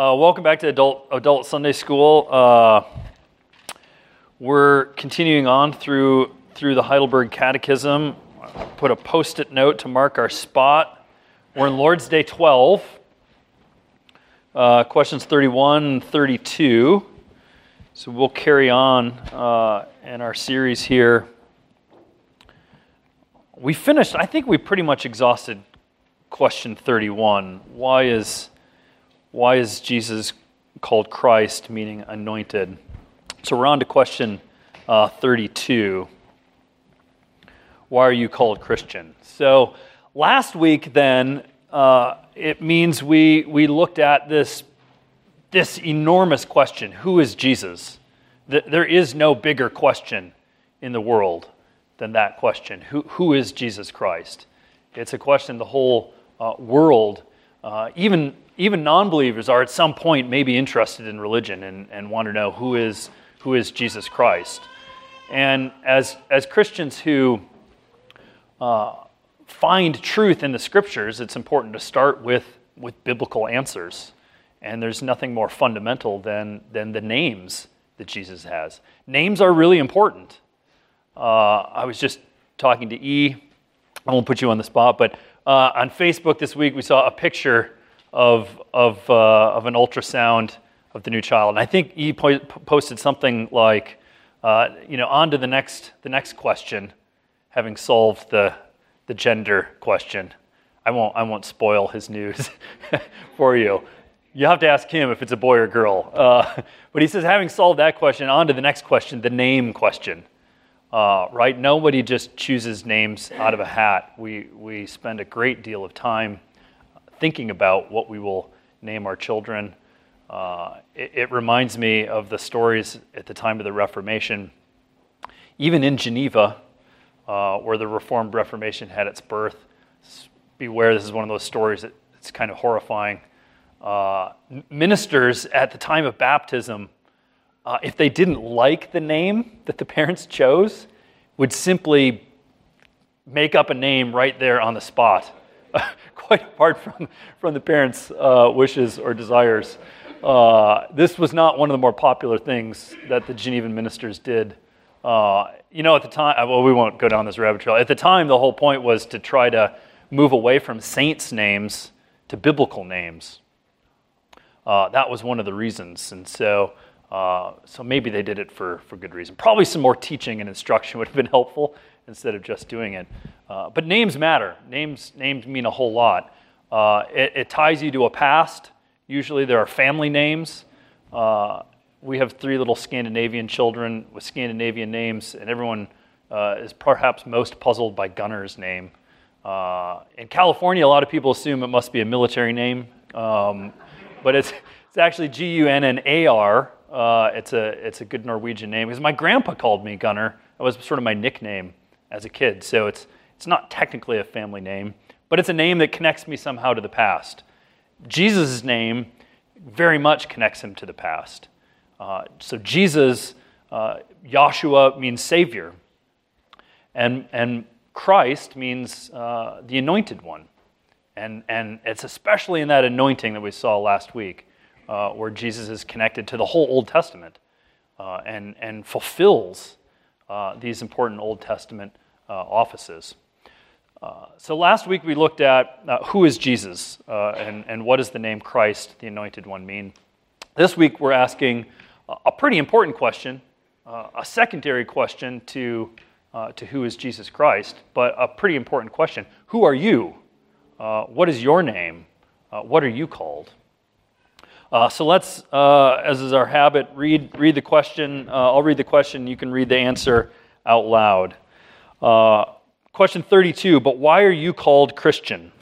Uh, welcome back to Adult, Adult Sunday School. Uh, we're continuing on through, through the Heidelberg Catechism. Put a post it note to mark our spot. We're in Lord's Day 12, uh, questions 31 and 32. So we'll carry on uh, in our series here. We finished, I think we pretty much exhausted question 31. Why is why is Jesus called Christ, meaning anointed? So we're on to question uh, 32. Why are you called Christian? So last week, then, uh, it means we, we looked at this, this enormous question Who is Jesus? There is no bigger question in the world than that question Who, who is Jesus Christ? It's a question the whole uh, world, uh, even even non-believers are at some point maybe interested in religion and, and want to know who is, who is Jesus Christ. And as, as Christians who uh, find truth in the scriptures, it's important to start with, with biblical answers. And there's nothing more fundamental than, than the names that Jesus has. Names are really important. Uh, I was just talking to E. I won't put you on the spot, but uh, on Facebook this week we saw a picture of, of, uh, of an ultrasound of the new child. And I think he po- posted something like, uh, you know, on to the next, the next question, having solved the, the gender question. I won't, I won't spoil his news for you. You have to ask him if it's a boy or girl. Uh, but he says, having solved that question, on to the next question, the name question. Uh, right? Nobody just chooses names out of a hat. We, we spend a great deal of time thinking about what we will name our children. Uh, it, it, reminds me of the stories at the time of the Reformation. Even in Geneva, uh, where the Reformed Reformation had its birth, beware, this is one of those stories that's kind of horrifying. Uh, ministers at the time of baptism, uh, if they didn't like the name that the parents chose, would simply make up a name right there on the spot quite apart from, from the parents' uh, wishes or desires. Uh, this was not one of the more popular things that the Genevan ministers did. Uh, you know, at the time, uh, well, we won't go down this rabbit trail. At the time, the whole point was to try to move away from saints' names to biblical names. Uh, that was one of the reasons. And so, uh, so maybe they did it for, for good reason. Probably some more teaching and instruction would have been helpful instead of just doing it. Uh, but names matter. Names, names mean a whole lot. Uh, it, it, ties you to a past. Usually there are family names. Uh, we have three little Scandinavian children with Scandinavian names, and everyone uh, is perhaps most puzzled by Gunnar's name. Uh, in California, a lot of people assume it must be a military name, um, but it's, it's actually G U N N A R. Uh, it's, a, it's a good Norwegian name because my grandpa called me Gunnar. That was sort of my nickname as a kid. So it's, it's not technically a family name, but it's a name that connects me somehow to the past. Jesus' name very much connects him to the past. Uh, so Jesus, uh, means Savior, and, and Christ means uh, the anointed one. And, and it's especially in that anointing that we saw last week, uh, where Jesus is connected to the whole Old Testament uh, and, and fulfills uh, these important Old Testament offices. Uh, so last week we looked at uh, who is Jesus uh, and, and what does the name Christ, the Anointed One, mean. This week we're asking a pretty important question, a secondary question to, to who is Jesus Christ, but a pretty important question. Who are you? what is your name? what are you called? Uh, so let's, uh, as is our habit, read, read the question. Uh, I'll read the question. You can read the answer out loud. Uh, question 32 But why are you called Christian?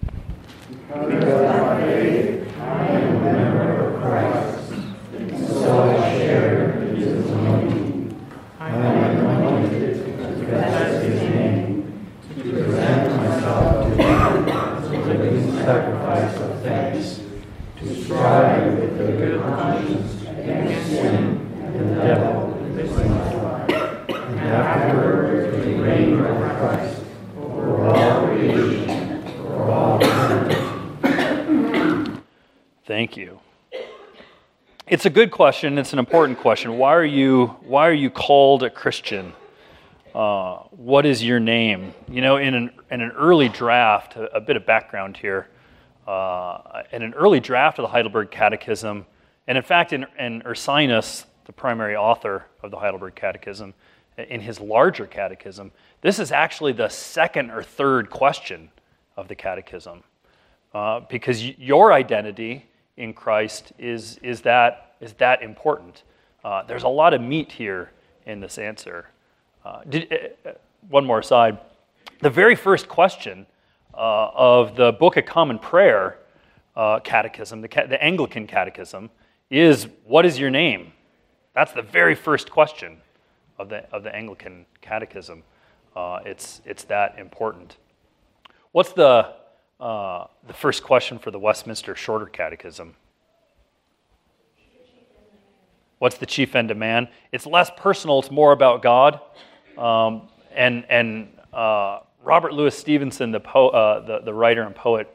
Thank you. it's a good question. It's an important question. Why are you, why are you called a Christian? Uh, what is your name? You know, in an, in an early draft, a, a bit of background here, uh, in an early draft of the Heidelberg Catechism, and in fact, in, in Ursinus, the primary author of the Heidelberg Catechism, in his larger catechism, this is actually the second or third question of the catechism. Uh, because your identity in Christ is, is, that, is that important. Uh, there's a lot of meat here in this answer. Uh, did, uh, uh, one more aside. The very first question uh, of the Book of Common Prayer catechism, the, the Anglican catechism, is What is your name? That's the very first question of the, of the Anglican catechism. it's, it's that important. What's the uh, the first question for the Westminster Shorter Catechism. What's the chief end of man? It's less personal, it's more about God. Um, and and uh, Robert Louis Stevenson, the, po- uh, the, the writer and poet,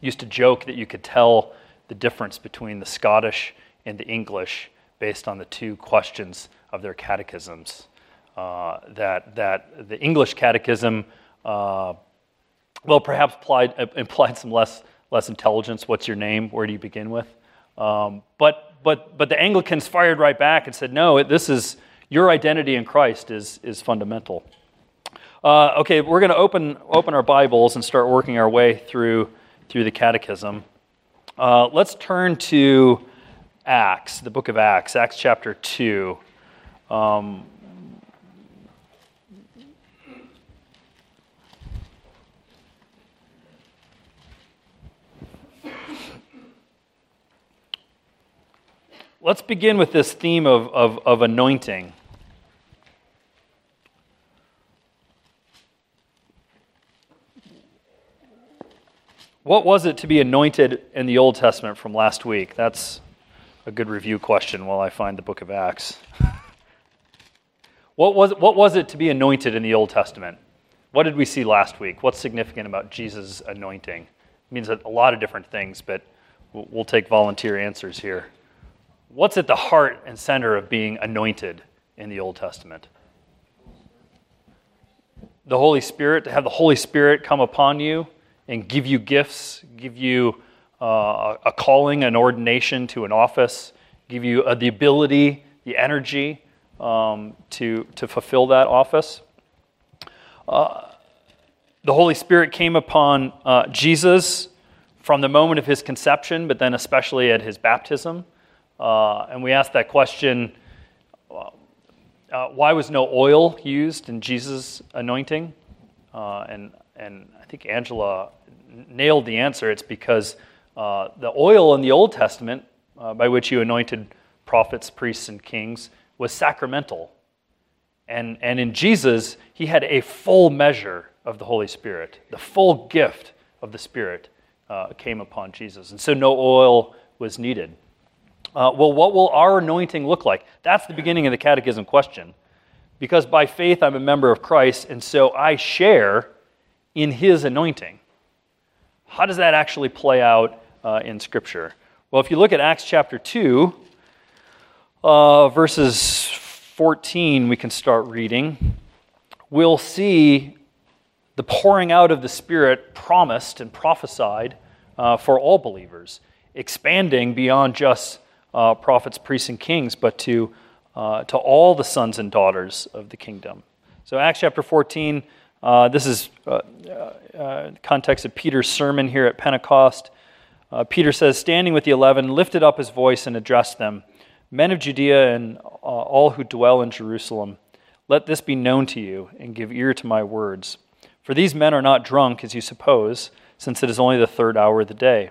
used to joke that you could tell the difference between the Scottish and the English based on the two questions of their catechisms. Uh, that, that the English catechism uh, well, perhaps implied, uh, implied some less, less intelligence. What's your name? Where do you begin with? Um, but, but, but the Anglicans fired right back and said, no, this is your identity in Christ is, is fundamental. Uh, okay, we're going to open, open our Bibles and start working our way through, through the catechism. Uh, let's turn to Acts, the book of Acts, Acts chapter 2. Um, let's begin with this theme of, of, of anointing. What was it to be anointed in the Old Testament from last week? That's a good review question while I find the book of Acts. what, was, what was it to be anointed in the Old Testament? What did we see last week? What's significant about Jesus' anointing? It means a lot of different things, but we'll take volunteer answers here. What's at the heart and center of being anointed in the Old Testament? The Holy Spirit, to have the Holy Spirit come upon you and give you gifts, give you uh, a calling, an ordination to an office, give you uh, the ability, the energy um, to, to fulfill that office. Uh, the Holy Spirit came upon uh, Jesus from the moment of his conception, but then especially at his baptism. Uh, and we asked that question uh, why was no oil used in Jesus' anointing? Uh, and, and I think Angela nailed the answer. It's because uh, the oil in the Old Testament, uh, by which you anointed prophets, priests, and kings, was sacramental. And, and in Jesus, he had a full measure of the Holy Spirit. The full gift of the Spirit uh, came upon Jesus. And so no oil was needed. Uh, well, what will our anointing look like? That's the beginning of the catechism question. Because by faith I'm a member of Christ, and so I share in his anointing. How does that actually play out uh, in Scripture? Well, if you look at Acts chapter 2, uh, verses 14, we can start reading. We'll see the pouring out of the Spirit promised and prophesied uh, for all believers, expanding beyond just uh, prophets, priests, and kings, but to, uh, to all the sons and daughters of the kingdom. So, Acts chapter 14, uh, this is uh, uh, context of Peter's sermon here at Pentecost. Uh, Peter says, Standing with the eleven, lifted up his voice and addressed them Men of Judea and all who dwell in Jerusalem, let this be known to you, and give ear to my words. For these men are not drunk, as you suppose, since it is only the third hour of the day.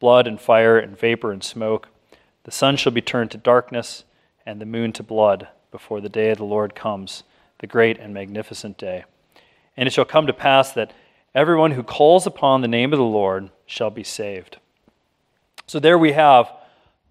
blood and fire and vapor and smoke. The sun shall be turned to darkness, and the moon to blood before the day of the Lord comes, the great and magnificent day. And it shall come to pass that everyone who calls upon the name of the Lord shall be saved. So there we have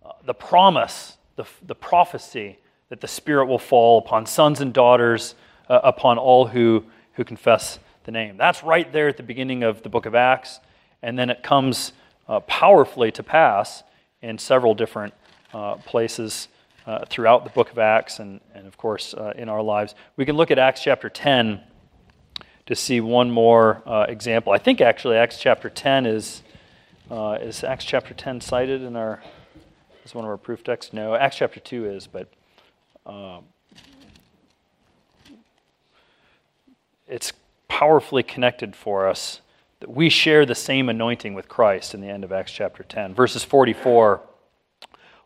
uh, the promise, the, the prophecy that the Spirit will fall upon sons and daughters, uh, upon all who, who confess the name. That's right there at the beginning of the book of Acts, and then it comes uh, powerfully to pass in several different uh, places uh, throughout the book of Acts and, and of course, uh, in our lives. We can look at Acts chapter 10 to see one more uh, example. I think actually Acts chapter 10 is, uh, is Acts chapter 10 cited in our, is one of our proof texts? No, Acts chapter 2 is, but it's powerfully connected for us that we share the same anointing with Christ in the end of Acts chapter 10. Verses 44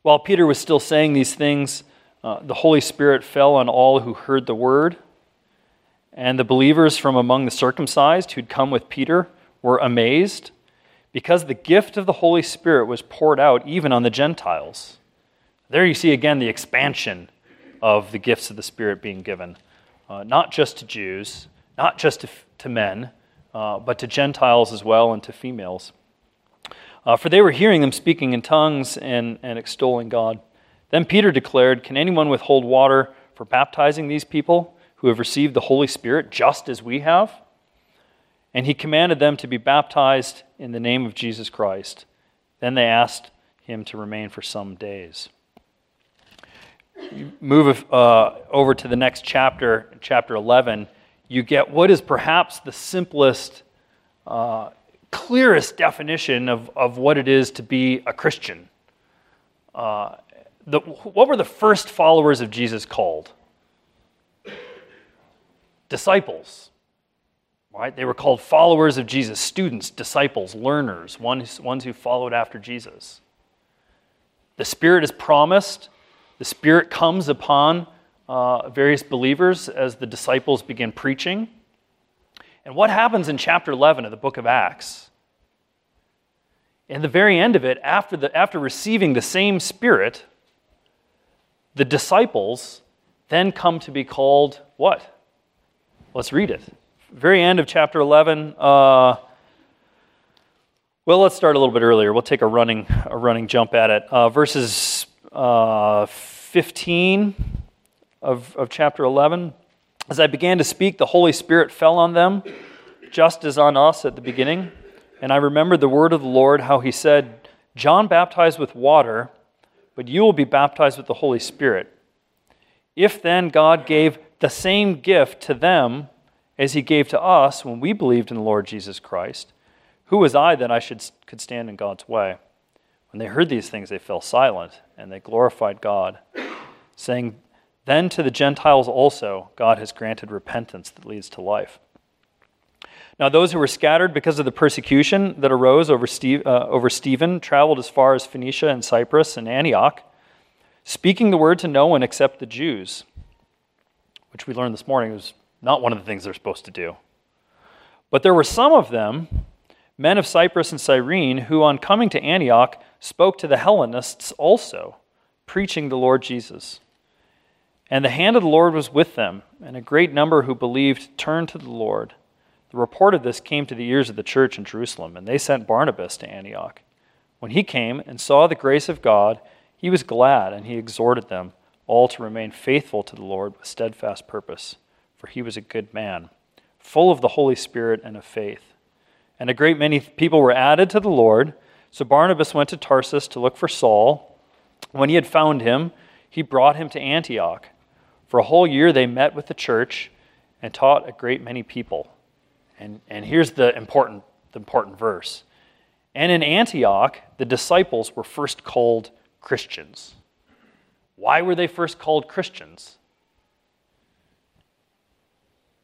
While Peter was still saying these things, uh, the Holy Spirit fell on all who heard the word. And the believers from among the circumcised who'd come with Peter were amazed because the gift of the Holy Spirit was poured out even on the Gentiles. There you see again the expansion of the gifts of the Spirit being given, uh, not just to Jews, not just to, to men, uh, but to Gentiles as well and to females. Uh, for they were hearing them speaking in tongues and, and extolling God. Then Peter declared, Can anyone withhold water for baptizing these people who have received the Holy Spirit just as we have? And he commanded them to be baptized in the name of Jesus Christ. Then they asked him to remain for some days. Move uh, over to the next chapter, chapter 11 you get what is perhaps the simplest, uh, clearest definition of, of what it is to be a Christian. Uh, the, what were the first followers of Jesus called? Disciples. Right? They were called followers of Jesus, students, disciples, learners, ones, ones who followed after Jesus. The Spirit is promised, the Spirit comes upon uh, various believers as the disciples begin preaching. And what happens in chapter 11 of the book of Acts? In the very end of it, after, the, after receiving the same Spirit, the disciples then come to be called what? Let's read it. Very end of chapter 11. Uh, well, let's start a little bit earlier. We'll take a running, a running jump at it. Uh, verses uh, 15 of, of chapter 11. As I began to speak, the Holy Spirit fell on them, just as on us at the beginning. And I remembered the word of the Lord, how he said, John baptized with water, but you will be baptized with the Holy Spirit. If then God gave the same gift to them as he gave to us when we believed in the Lord Jesus Christ, who was I that I should, could stand in God's way? When they heard these things, they fell silent, and they glorified God, saying, then to the Gentiles also, God has granted repentance that leads to life. Now, those who were scattered because of the persecution that arose over, Steve, uh, over Stephen traveled as far as Phoenicia and Cyprus and Antioch, speaking the word to no one except the Jews, which we learned this morning was not one of the things they're supposed to do. But there were some of them, men of Cyprus and Cyrene, who on coming to Antioch spoke to the Hellenists also, preaching the Lord Jesus. And the hand of the Lord was with them, and a great number who believed turned to the Lord. The report of this came to the ears of the church in Jerusalem, and they sent Barnabas to Antioch. When he came and saw the grace of God, he was glad, and he exhorted them all to remain faithful to the Lord with steadfast purpose, for he was a good man, full of the Holy Spirit and of faith. And a great many people were added to the Lord. So Barnabas went to Tarsus to look for Saul. When he had found him, he brought him to Antioch. For a whole year, they met with the church and taught a great many people. And, and here's the important, the important verse. And in Antioch, the disciples were first called Christians. Why were they first called Christians?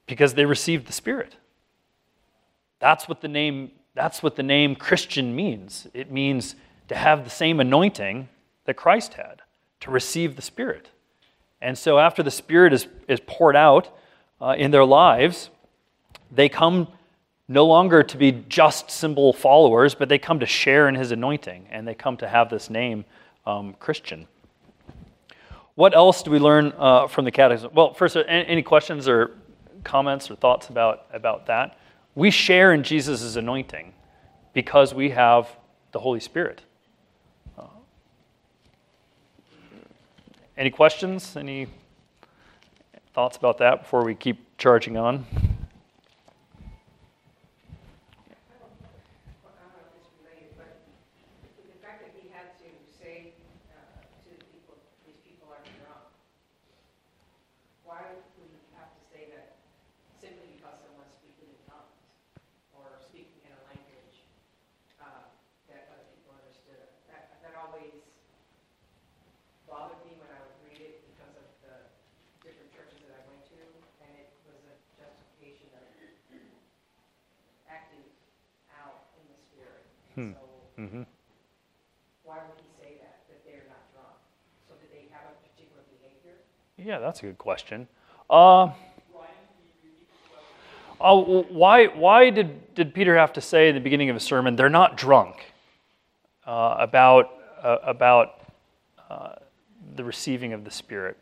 Because they received the Spirit. That's what the name, that's what the name Christian means. It means to have the same anointing that Christ had, to receive the Spirit. And so, after the Spirit is, is poured out uh, in their lives, they come no longer to be just symbol followers, but they come to share in His anointing and they come to have this name um, Christian. what else do we learn uh, from the catechism? Well, first, any questions or comments or thoughts about, about that? We share in Jesus' anointing because we have the Holy Spirit. Uh, any questions? Any thoughts about that before we keep charging on? Hmm. So mm-hmm. why would he say that, that they're not drunk? So did they have a particular behavior? Yeah, that's a good question. Uh, uh, why, why did, did Peter have to say in the beginning of his sermon, they're not drunk uh, about, uh, about uh, the receiving of the Spirit?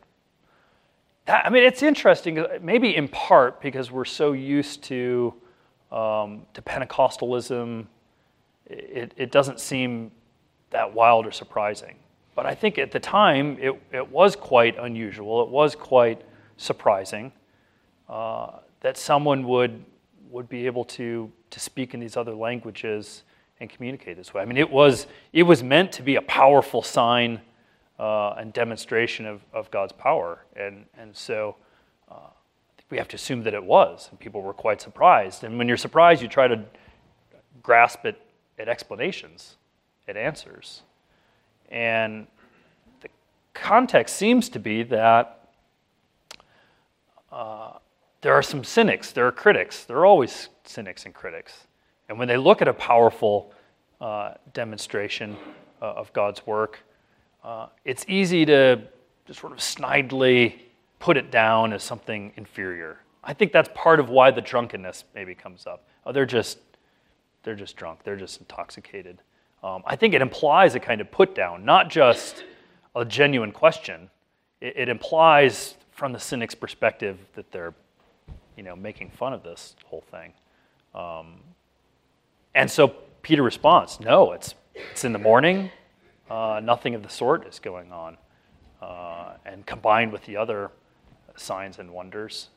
That, I mean, it's interesting, maybe in part because we're so used to, um, to Pentecostalism it, it doesn't seem that wild or surprising. But I think at the time it, it was quite unusual. It was quite surprising uh, that someone would, would be able to, to speak in these other languages and communicate this way. I mean, it was, it was meant to be a powerful sign uh, and demonstration of, of God's power. And, and so uh, we have to assume that it was. And people were quite surprised. And when you're surprised, you try to grasp it at explanations, at answers. And the context seems to be that uh, there are some cynics, there are critics. There are always cynics and critics. And when they look at a powerful uh, demonstration uh, of God's work, uh, it's easy to just sort of snidely put it down as something inferior. I think that's part of why the drunkenness maybe comes up. Oh, they're just they're just drunk, they're just intoxicated. Um, I think it implies a kind of put down, not just a genuine question. It, it implies, from the cynic's perspective, that they're you know, making fun of this whole thing. Um, and so Peter responds, No, it's, it's in the morning. Uh, nothing of the sort is going on. Uh, and combined with the other signs and wonders,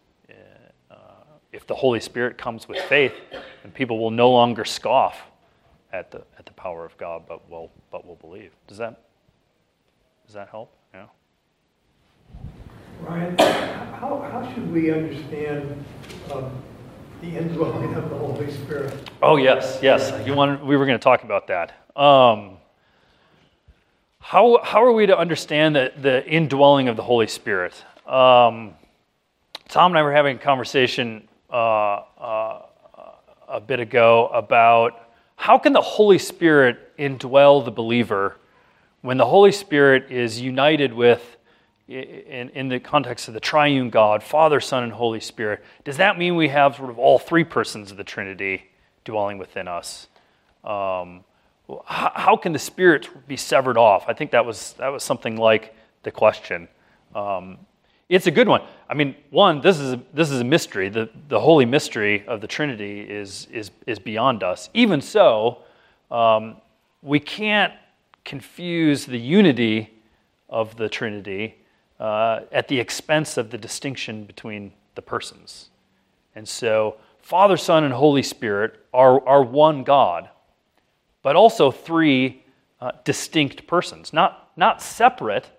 if the Holy Spirit comes with faith, then people will no longer scoff at the, at the power of God, but will, but will believe. Does that, does that help? Yeah. Ryan, how, how should we understand um, the indwelling of the Holy Spirit? Oh, yes, yes. You wanted, we were going to talk about that. Um, how, how are we to understand the, the indwelling of the Holy Spirit? Um, Tom and I were having a conversation uh, uh, a bit ago about how can the Holy Spirit indwell the believer when the Holy Spirit is united with, in, in the context of the triune God, Father, Son, and Holy Spirit? Does that mean we have sort of all three persons of the Trinity dwelling within us? Um, how, how, can the Spirit be severed off? I think that was, that was something like the question. Um, it's a good one. I mean, one, this is a, this is a mystery. The, the holy mystery of the Trinity is, is, is beyond us. Even so, um, we can't confuse the unity of the Trinity uh, at the expense of the distinction between the persons. And so, Father, Son, and Holy Spirit are, are one God, but also three uh, distinct persons, not, not separate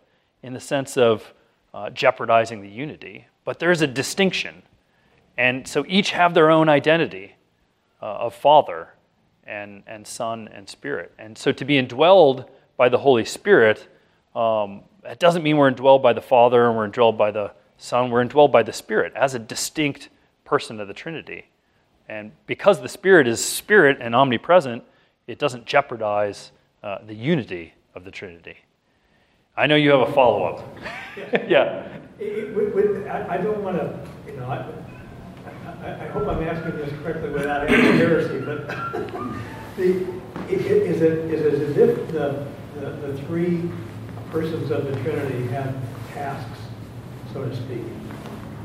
in the sense of uh, jeopardizing the unity, but there's a distinction. And so each have their own identity uh, of Father and, and Son and Spirit. And so to be indwelled by the Holy Spirit, um, it doesn't mean we're indwelled by the Father and we're indwelled by the Son. We're indwelled by the Spirit as a distinct person of the Trinity. And because the Spirit is Spirit and omnipresent, it doesn't jeopardize uh, the unity of the Trinity. I know you have a follow up. yeah. I don't want to, you know, I, I, I, hope I'm asking this correctly without any heresy, but the, is, it, is it as if the, the, the three persons of the Trinity have tasks, so to speak.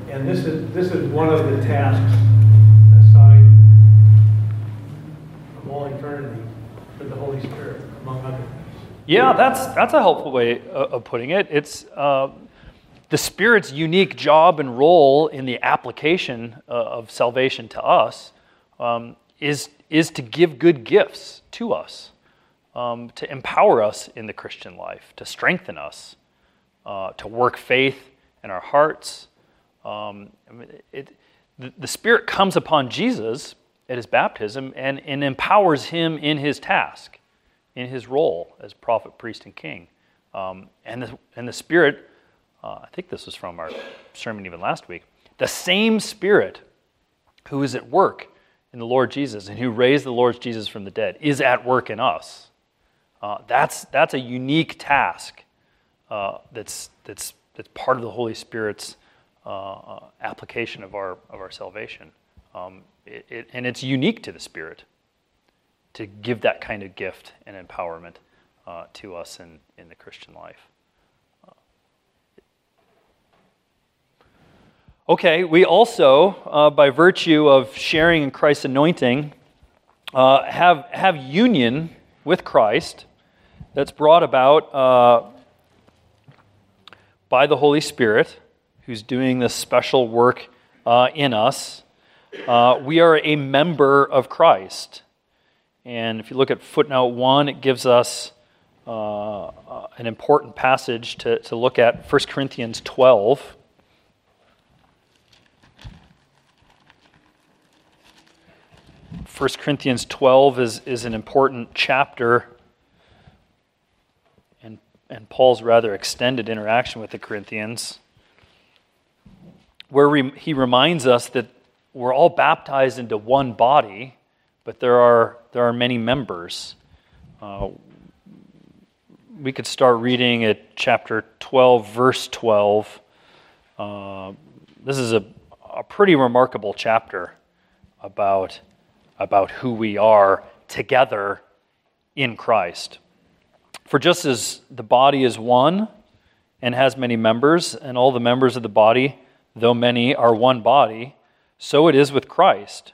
And this is, this is one of the tasks assigned from all eternity for the Holy Spirit, among other things. Yeah, that's that's a helpful way of putting it. It's uh, the Spirit's unique job and role in the application uh, of salvation to us um, is is to give good gifts to us, um, to empower us in the Christian life, to strengthen us, uh, to work faith in our hearts. Um, it, the, the Spirit comes upon Jesus at his baptism and, and empowers him in his task in his role as prophet, priest, and king. Um, and, the, and the Spirit, uh, I think this was from our sermon even last week, the same Spirit who is at work in the Lord Jesus and who raised the Lord Jesus from the dead is at work in us. Uh, that's, that's a unique task uh, that's, that's, that's part of the Holy Spirit's uh, uh, application of our, of our salvation. Um, it, it, and it's unique to the Spirit to give that kind of gift and empowerment uh, to us in, in the Christian life. Okay, we also, uh, by virtue of sharing in Christ's anointing, uh, have, have union with Christ that's brought about uh, by the Holy Spirit, who's doing this special work uh, in us. Uh, we are a member of Christ. And if you look at footnote one, it gives us uh, uh, an important passage to, to look at 1 Corinthians 12. First Corinthians 12 is, is an important chapter and, and Paul's rather extended interaction with the Corinthians, where we, he reminds us that we're all baptized into one body but there are, there are many members. Uh, we could start reading at chapter 12, verse 12. Uh, this is a, a pretty remarkable chapter about, about who we are together in Christ. For just as the body is one and has many members, and all the members of the body, though many, are one body, so it is with Christ.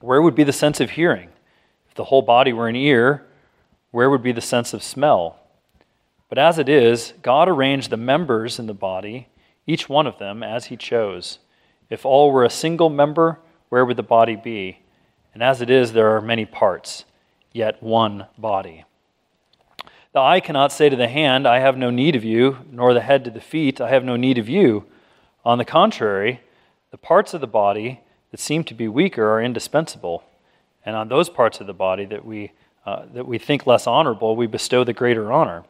where would be the sense of hearing? If the whole body were an ear, where would be the sense of smell? But as it is, God arranged the members in the body, each one of them, as He chose. If all were a single member, where would the body be? And as it is, there are many parts, yet one body. The eye cannot say to the hand, I have no need of you, nor the head to the feet, I have no need of you. On the contrary, the parts of the body, that seem to be weaker are indispensable. And on those parts of the body that we, uh, that we think less honorable, we bestow the greater honor.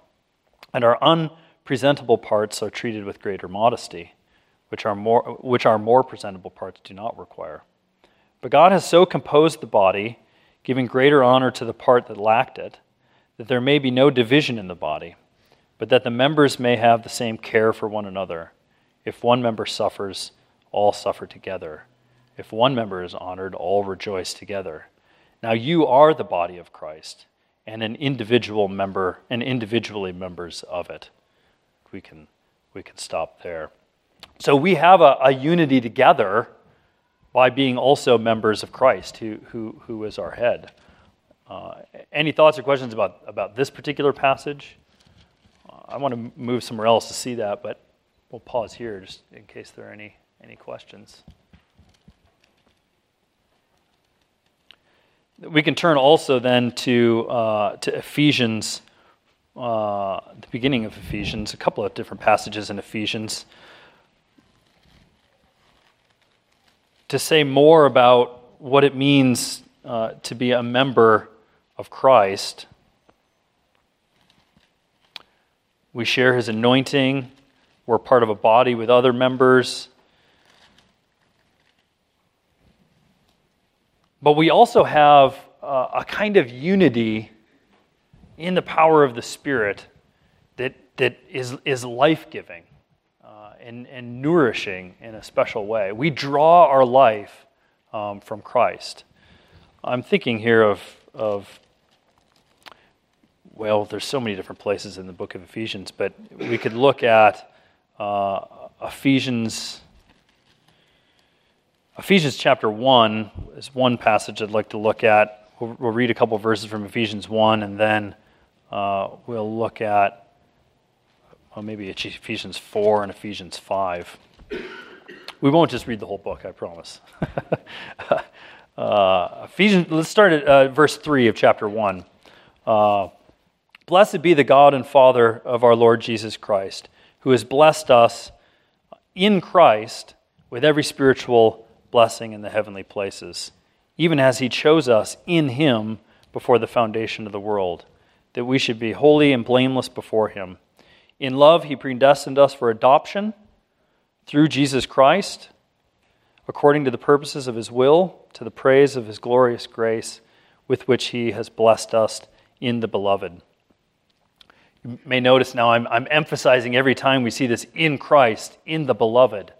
And our unpresentable parts are treated with greater modesty, which our more, which our more presentable parts do not require. But God has so composed the body, giving greater honor to the part that lacked it, that there may be no division in the body, but that the members may have the same care for one another. If one member suffers, all suffer together. If one member is honored, all rejoice together. Now you are the body of Christ and an individual member and individually members of it. We can, we can stop there. So we have a, a unity together by being also members of Christ, who, who, who is our head. Uh, any thoughts or questions about, about this particular passage? Uh, I want to move somewhere else to see that, but we'll pause here just in case there are any, any questions. We can turn also then to, uh, to Ephesians, uh, the beginning of Ephesians, a couple of different passages in Ephesians, to say more about what it means uh, to be a member of Christ. We share his anointing. We're part of a body with other members. But we also have uh, a kind of unity in the power of the Spirit that, that is, is life giving uh, and, and nourishing in a special way. We draw our life um, from Christ. I'm thinking here of, of, well, there's so many different places in the book of Ephesians, but we could look at uh, Ephesians. Ephesians chapter 1 is one passage I'd like to look at. We'll, we'll read a couple verses from Ephesians 1, and then uh, we'll look at well, maybe Ephesians 4 and Ephesians 5. We won't just read the whole book, I promise. uh, Ephesians, let's start at uh, verse 3 of chapter 1. Uh, Blessed be the God and Father of our Lord Jesus Christ, who has blessed us in Christ with every spiritual blessing in the heavenly places, even as he chose us in him before the foundation of the world that we should be holy and blameless before Him. In love, He predestined us for adoption through Jesus Christ, according to the purposes of His will, to the praise of His glorious grace, with which He has blessed us in the Beloved. You may notice now I'm, I'm emphasizing every time we see this in Christ, in the Beloved.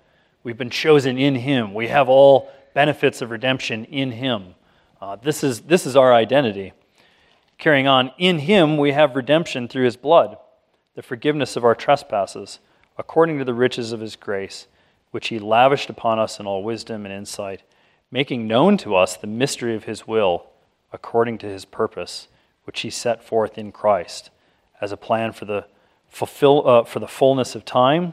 We've been chosen in Him. We have all benefits of redemption in Him. Uh, this, is, this is our identity. Carrying on, in him we have redemption through his blood, the forgiveness of our trespasses, according to the riches of his grace, which he lavished upon us in all wisdom and insight, making known to us the mystery of his will, according to his purpose, which he set forth in Christ, as a plan for the, fulfill, uh, for the fullness of time,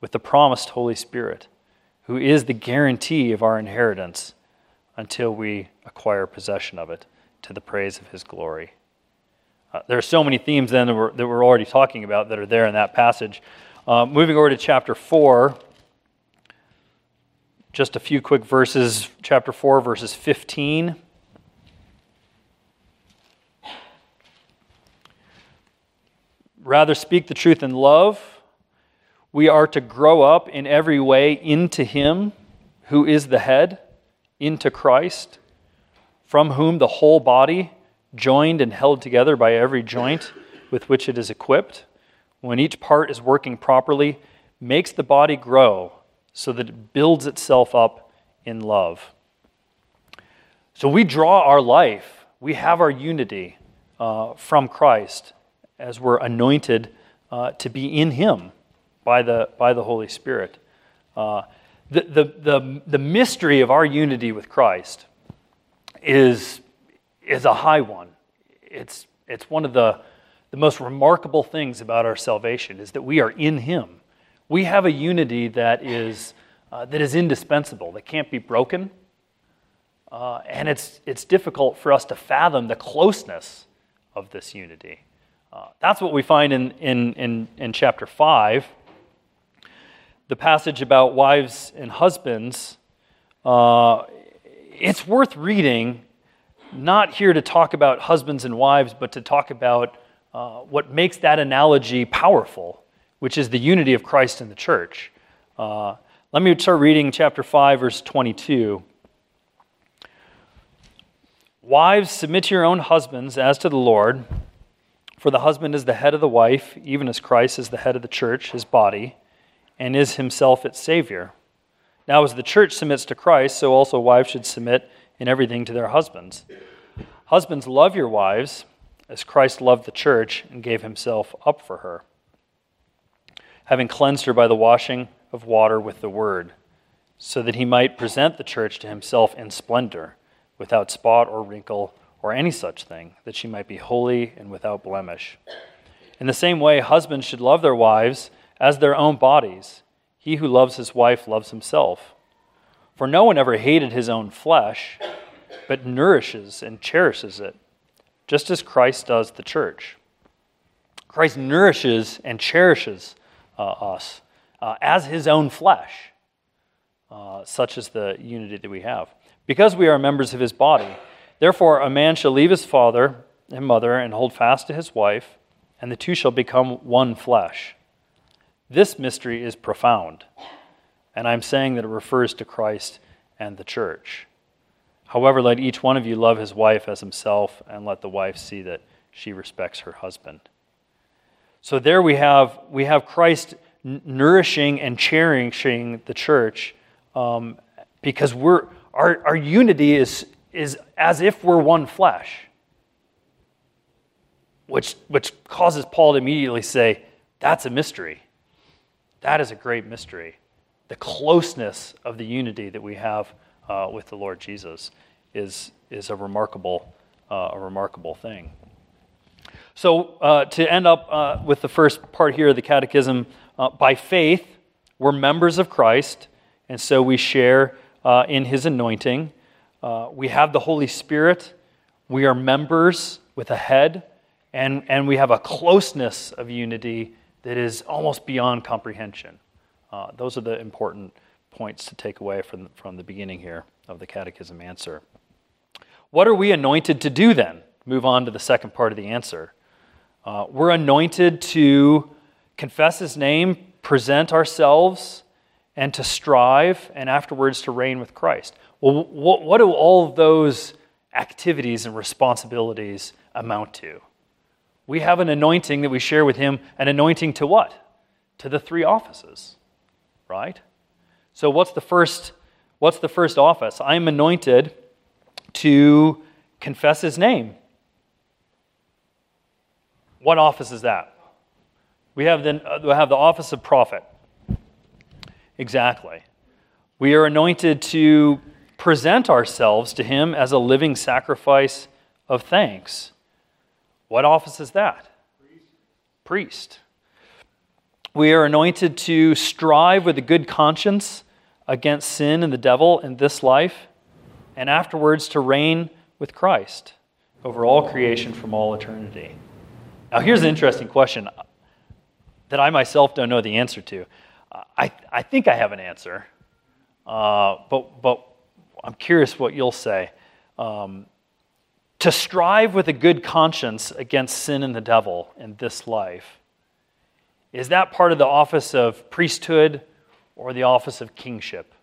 with the promised Holy Spirit, who is the guarantee of our inheritance until we acquire possession of it to the praise of his glory. Uh, there are so many themes then that we're, that we're, already talking about that are there in that passage. Uh, moving over to chapter 4, just a few quick verses. Chapter 4, verses 15. Rather speak the truth in love. We are to grow up in every way into Him who is the head into Christ, from whom the whole body, joined and held together by every joint with which it is equipped, when each part is working properly, makes the body grow so that it builds itself up in love. So we draw our life, we have our unity uh, from Christ as we're anointed uh, to be in Him by the, by the Holy Spirit. Uh, the, the, the, the mystery of our unity with Christ is, is a high one. It's, it's one of the, the most remarkable things about our salvation is that we are in Him. We have a unity that is, uh, that is indispensable, that can't be broken. Uh, and it's, it's difficult for us to fathom the closeness of this unity. Uh, that's what we find in, in, in, in chapter 5 the passage about wives and husbands, uh, it's worth reading, not here to talk about husbands and wives, but to talk about uh, what makes that analogy powerful, which is the unity of Christ and the church. Uh, let me start reading chapter 5, verse 22. Wives, submit to your own husbands as to the Lord, for the husband is the head of the wife, even as Christ is the head of the church, his body and is himself its Savior. Now, as the church submits to Christ, so also wives should submit in everything to their husbands. Husbands, love your wives as Christ loved the church and gave himself up for her, having cleansed her by the washing of water with the word, so that he might present the church to himself in splendor, without spot or wrinkle or any such thing, that she might be holy and without blemish. In the same way, husbands should love their wives as their own bodies. He who loves his wife loves himself. For no one ever hated his own flesh, but nourishes and cherishes it, just as Christ does the church. Christ nourishes and cherishes uh, us uh, as his own flesh, uh, such as the unity that we have. Because we are members of his body, therefore a man shall leave his father and mother and hold fast to his wife, and the two shall become one flesh. This mystery is profound, and I'm saying that it refers to Christ and the church. However, let each one of you love his wife as himself, and let the wife see that she respects her husband. So there we have, we have Christ nourishing and cherishing the church um, because we're, our, our unity is, is as if we're one flesh, which, which causes Paul to immediately say, That's a mystery. That is a great mystery. The closeness of the unity that we have uh, with the Lord Jesus is, is a, remarkable, uh, a remarkable thing. So, uh, to end up uh, with the first part here of the Catechism, uh, by faith, we're members of Christ, and so we share uh, in his anointing. we have the Holy Spirit. We are members with a head, and, and we have a closeness of unity that is almost beyond comprehension. Uh, those are the important points to take away from, from the beginning here of the catechism answer. What are we anointed to do then? Move on to the second part of the answer. Uh, we're anointed to confess his name, present ourselves, and to strive, and afterwards to reign with Christ. Well, what, what do all those activities and responsibilities amount to? We have an anointing that we share with him, an anointing to what? To the three offices, right? So what's the first what's the first office? I'm anointed to confess his name. What office is that? We have the, uh, we have the office of prophet. Exactly. We are anointed to present ourselves to him as a living sacrifice of thanks. What office is that? Priest. Priest. We are anointed to strive with a good conscience against sin and the devil in this life, and afterwards to reign with Christ over all creation from all eternity. Now, here's an interesting question that I myself don't know the answer to. I, I think I have an answer, uh, but, but I'm curious what you'll say. Um, to strive with a good conscience against sin and the devil in this life, is that part of the office of priesthood or the office of kingship?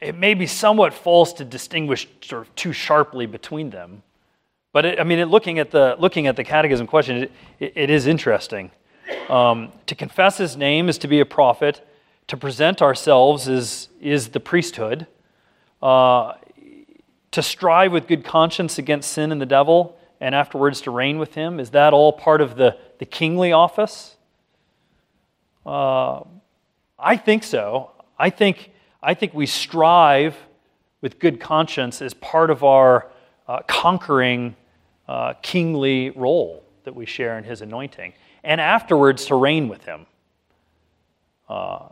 It may be somewhat false to distinguish sort of too sharply between them, but it, I mean, it, looking at the looking at the catechism question, it, it, is interesting. Um, to confess His name is to be a prophet. To present ourselves is is the priesthood. Uh, to strive with good conscience against sin and the devil, and afterwards to reign with him? Is that all part of the, the kingly office? Uh, I think so. I think, I think we strive with good conscience as part of our uh, conquering uh, kingly role that we share in his anointing, and afterwards to reign with him. Uh,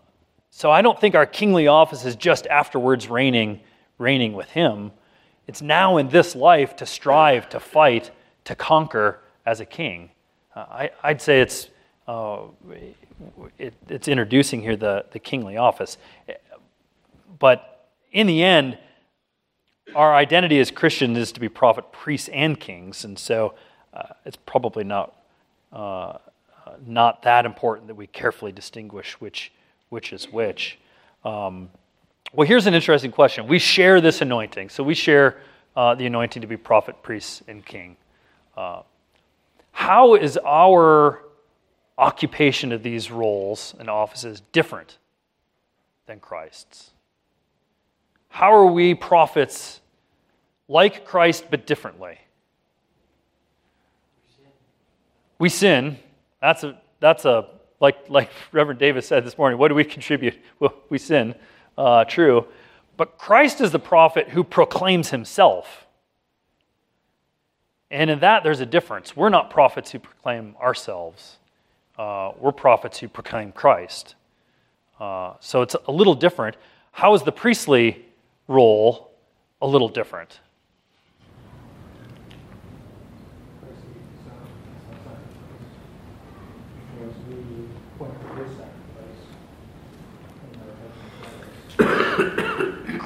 so I don't think our kingly office is just afterwards reigning reigning with him. It's now in this life to strive, to fight, to conquer as a king. Uh, I, would say it's, uh, it, it's introducing here the, the kingly office. But in the end, our identity as Christians is to be prophet, priests, and kings. And so uh, it's probably not, uh, not that important that we carefully distinguish which, which is which. Um, well, here's an interesting question. We share this anointing. So we share uh, the anointing to be prophet, priest, and king. Uh, how is our occupation of these roles and offices different than Christ's? How are we prophets like Christ but differently? We sin. That's a, that's a like, like Reverend Davis said this morning, what do we contribute? Well, we sin uh, true. But Christ is the prophet who proclaims himself. and in that, there's a difference. We're not prophets who proclaim ourselves, uh, we're prophets who proclaim Christ. Uh, so it's a little different. How is the priestly role a little different?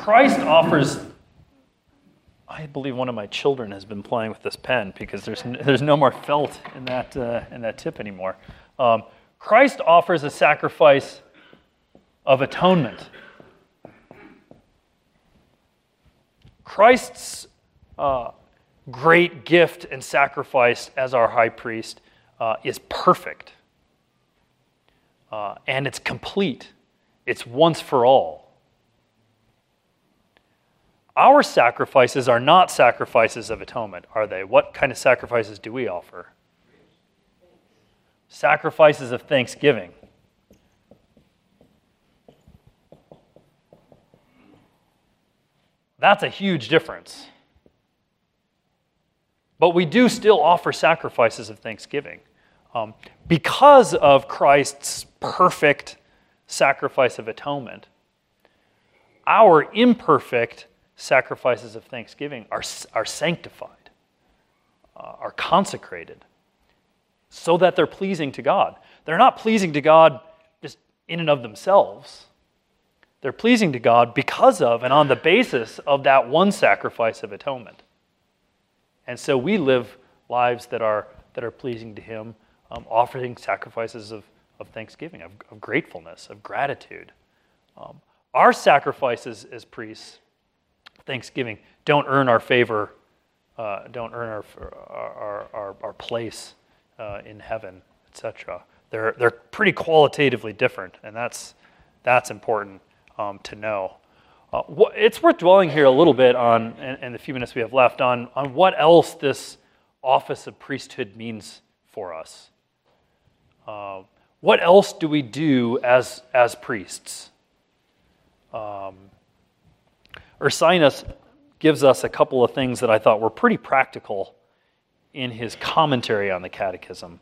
Christ offers. I believe one of my children has been playing with this pen because there's, there's no more felt in that, uh, in that tip anymore. Um, Christ offers a sacrifice of atonement. Christ's uh, great gift and sacrifice as our high priest uh, is perfect uh, and it's complete, it's once for all. Our sacrifices are not sacrifices of atonement, are they? What kind of sacrifices do we offer? Sacrifices of thanksgiving. That's a huge difference. But we do still offer sacrifices of thanksgiving. Um, because of Christ's perfect sacrifice of atonement, our imperfect sacrifices of thanksgiving are, are sanctified, uh, are consecrated, so that they're pleasing to God. They're not pleasing to God just in and of themselves. They're pleasing to God because of and on the basis of that one sacrifice of atonement. And so we live lives that are, that are pleasing to Him, um, offering sacrifices of, of thanksgiving, of, of gratefulness, of gratitude. Um, our sacrifices as priests thanksgiving don't earn our favor, uh, don't earn our, our, our, our place uh, in heaven, etc. They're, they're pretty qualitatively different, and that's, that's important um, to know. Uh, what, it's worth dwelling here a little bit on, in, the few minutes we have left, on, on what else this office of priesthood means for us. Uh, what else do we do as, as priests? Um, Ursinus gives us a couple of things that I thought were pretty practical in his commentary on the Catechism.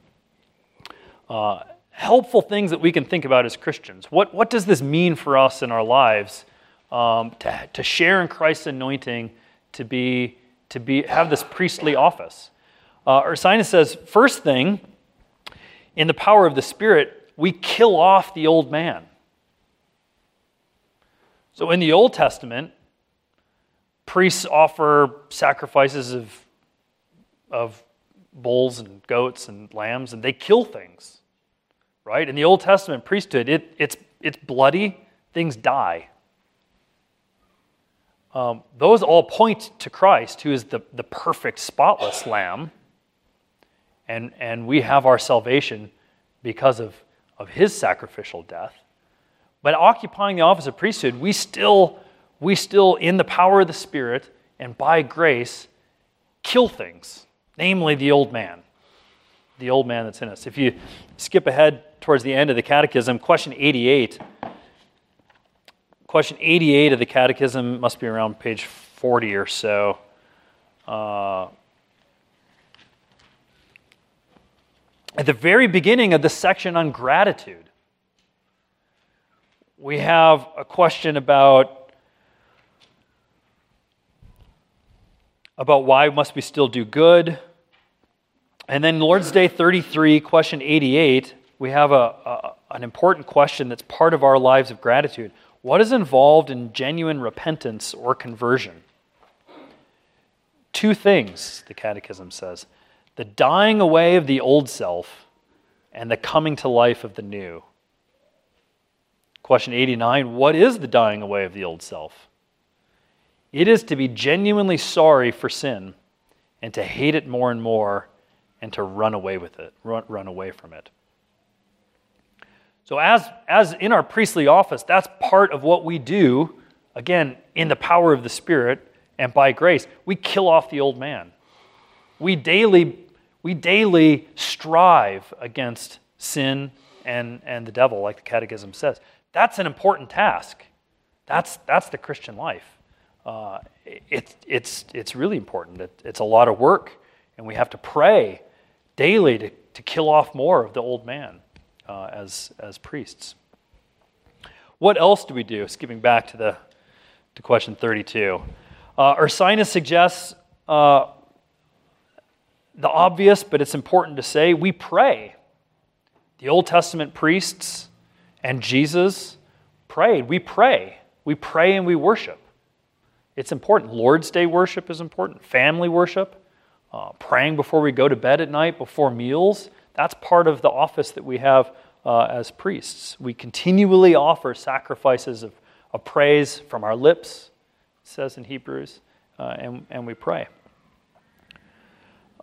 Uh, helpful things that we can think about as Christians. What, what does this mean for us in our lives um, to, to share in Christ's anointing, to, be, to be, have this priestly office? Uh, Ursinus says, first thing, in the power of the Spirit, we kill off the old man. So in the Old Testament, priests offer sacrifices of, of bulls and goats and lambs, and they kill things, right? In the Old Testament priesthood, it, it's, it's bloody, things die. Um, those all point to Christ, who is the, the perfect, spotless lamb. And, and we have our salvation because of, of his sacrificial death. But occupying the office of priesthood, we still we still, in the power of the Spirit and by grace, kill things, namely the old man, the old man that's in us. If you skip ahead towards the end of the Catechism, question 88, question 88 of the Catechism must be around page 40 or so. Uh, at the very beginning of the section on gratitude, we have a question about about why must we still do good. And then Lord's Day 33, question 88, we have a, a, an important question that's part of our lives of gratitude. What is involved in genuine repentance or conversion? Two things, the Catechism says the dying away of the old self and the coming to life of the new. Question 89 What is the dying away of the old self? It is to be genuinely sorry for sin and to hate it more and more and to run away with it, run, run away from it. So, as, as in our priestly office, that's part of what we do, again, in the power of the Spirit and by grace. We kill off the old man. We daily, we daily strive against sin and, and the devil, like the Catechism says. That's an important task. That's, that's the Christian life uh, it, it's, it's really important. It, it's a lot of work. And we have to pray daily to, to kill off more of the old man uh, as, as priests. What else do we do? Skipping back to, the, to question 32. Uh, Ursinus suggests uh, the obvious, but it's important to say we pray. The Old Testament priests and Jesus prayed. We pray. We pray and we worship. It's important. Lord's Day worship is important. Family worship, uh, praying before we go to bed at night, before meals. That's part of the office that we have uh, as priests. We continually offer sacrifices of, of praise from our lips, says in Hebrews, uh, and, and we pray.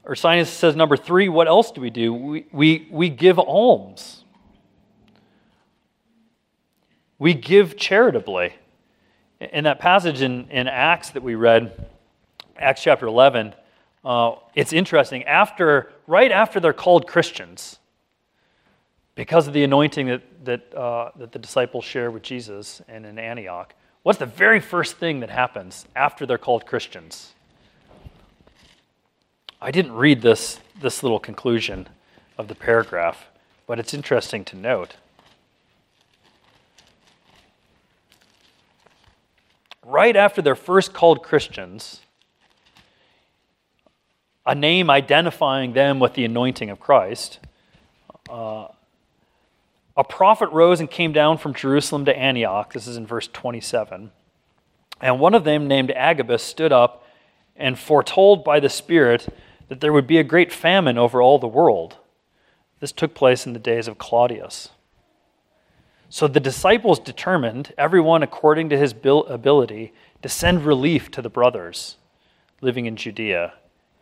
Ursinus says, number three, what else do we do? We, we, we give alms. We give charitably. In that passage in, in Acts that we read, Acts chapter 11, uh, it's interesting. After, right after they're called Christians, because of the anointing that, that, uh, that the disciples share with Jesus and in Antioch, what's the very first thing that happens after they're called Christians? I didn't read this, this little conclusion of the paragraph, but it's interesting to note. Right after they're first called Christians, a name identifying them with the anointing of Christ, uh, a prophet rose and came down from Jerusalem to Antioch. This is in verse 27. And one of them, named Agabus, stood up and foretold by the Spirit that there would be a great famine over all the world. This took place in the days of Claudius. So the disciples determined, everyone according to his ability, to send relief to the brothers living in Judea.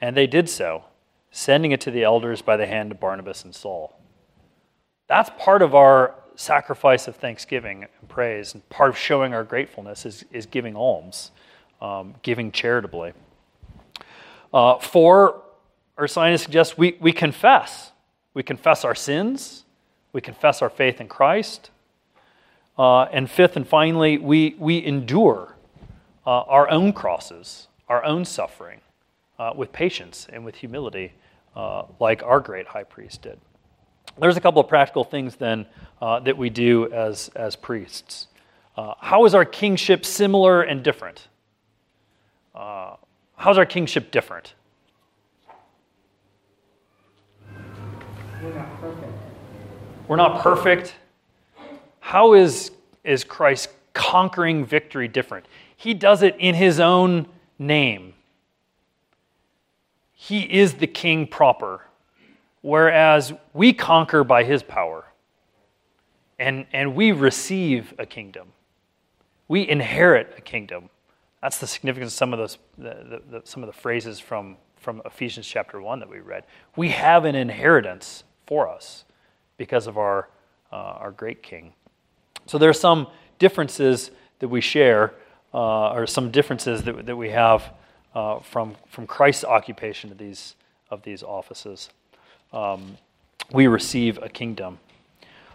And they did so, sending it to the elders by the hand of Barnabas and Saul. That's part of our sacrifice of thanksgiving and praise, and part of showing our gratefulness is, is giving alms, um, giving charitably. Uh, for Ursinus suggests we, we confess. We confess our sins. We confess our faith in Christ. Uh, and fifth and finally, we, we endure uh, our own crosses, our own suffering uh, with patience and with humility, uh, like our great high priest did. There's a couple of practical things then uh, that we do as, as priests. Uh, how is our kingship similar and different? how's our kingship different? We're not perfect. We're not perfect. How is, is Christ's conquering victory different? He does it in his own name. He is the king proper, whereas we conquer by his power. And, and we receive a kingdom. We inherit a kingdom. That's the significance of some of those, the, the, the, some of the phrases from, from Ephesians chapter 1 that we read. We have an inheritance for us because of our, uh, our great King. So there are some differences that we share, uh, or some differences that, that we have uh, from, from Christ's occupation of these, of these offices. Um, we receive a kingdom.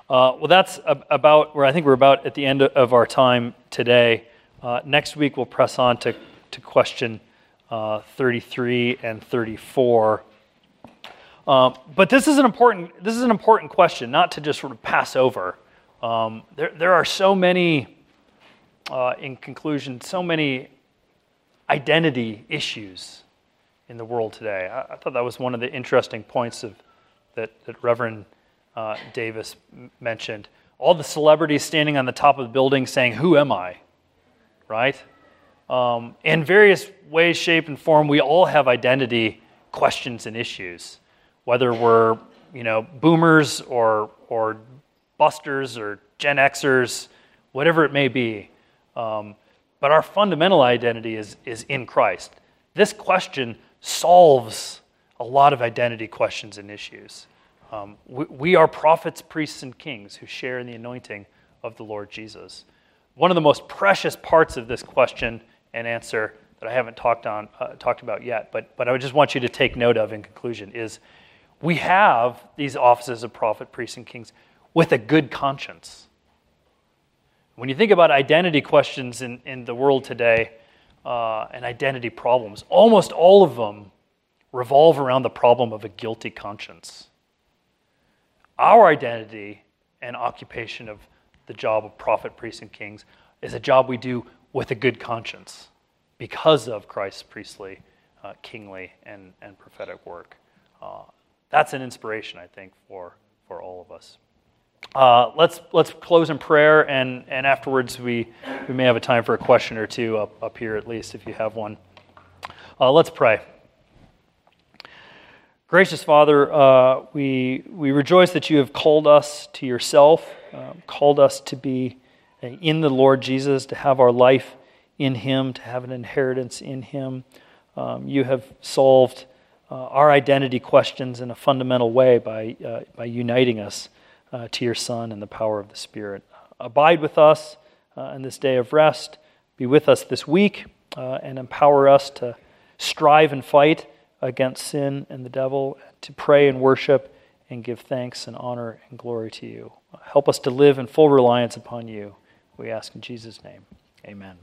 Uh, well, that's about where I think we're about at the end of our time today. Uh, next week, we'll press on to, to question uh, 33 and 34. Um, but this is an important this is an important question, not to just sort of pass over. Um, there, there are so many, uh, in conclusion, so many identity issues in the world today. I, I, thought that was one of the interesting points of that, that Reverend uh, Davis m- mentioned. All the celebrities standing on the top of the building saying, "Who am I?" Right? Um, in various ways, shape, and form, we all have identity questions and issues whether we're you know boomers or or busters or Gen Xers, whatever it may be. Um, but our fundamental identity is, is in Christ. This question solves a lot of identity questions and issues. Um, we, we are prophets, priests, and kings who share in the anointing of the Lord Jesus. One of the most precious parts of this question and answer that I haven't talked, on, uh, talked about yet, but, but I would just want you to take note of in conclusion is we have these offices of prophet, priest, and kings with a good conscience. When you think about identity questions in, in the world today uh, and identity problems, almost all of them revolve around the problem of a guilty conscience. Our identity and occupation of the job of prophet, priest, and kings is a job we do with a good conscience because of Christ's priestly, uh, kingly, and, and prophetic work. Uh, that's an inspiration, I think, for, for all of us. Uh, let's, let's close in prayer, and, and afterwards we, we may have a time for a question or two up, up here, at least, if you have one. Uh, let's pray. Gracious Father, uh, we, we rejoice that you have called us to yourself, uh, called us to be in the Lord Jesus, to have our life in Him, to have an inheritance in Him. Um, you have solved uh, our identity questions in a fundamental way by, uh, by uniting us uh, to your Son and the power of the Spirit. Abide with us uh, in this day of rest. Be with us this week uh, and empower us to strive and fight against sin and the devil, to pray and worship and give thanks and honor and glory to you. Help us to live in full reliance upon you. We ask in Jesus' name. Amen.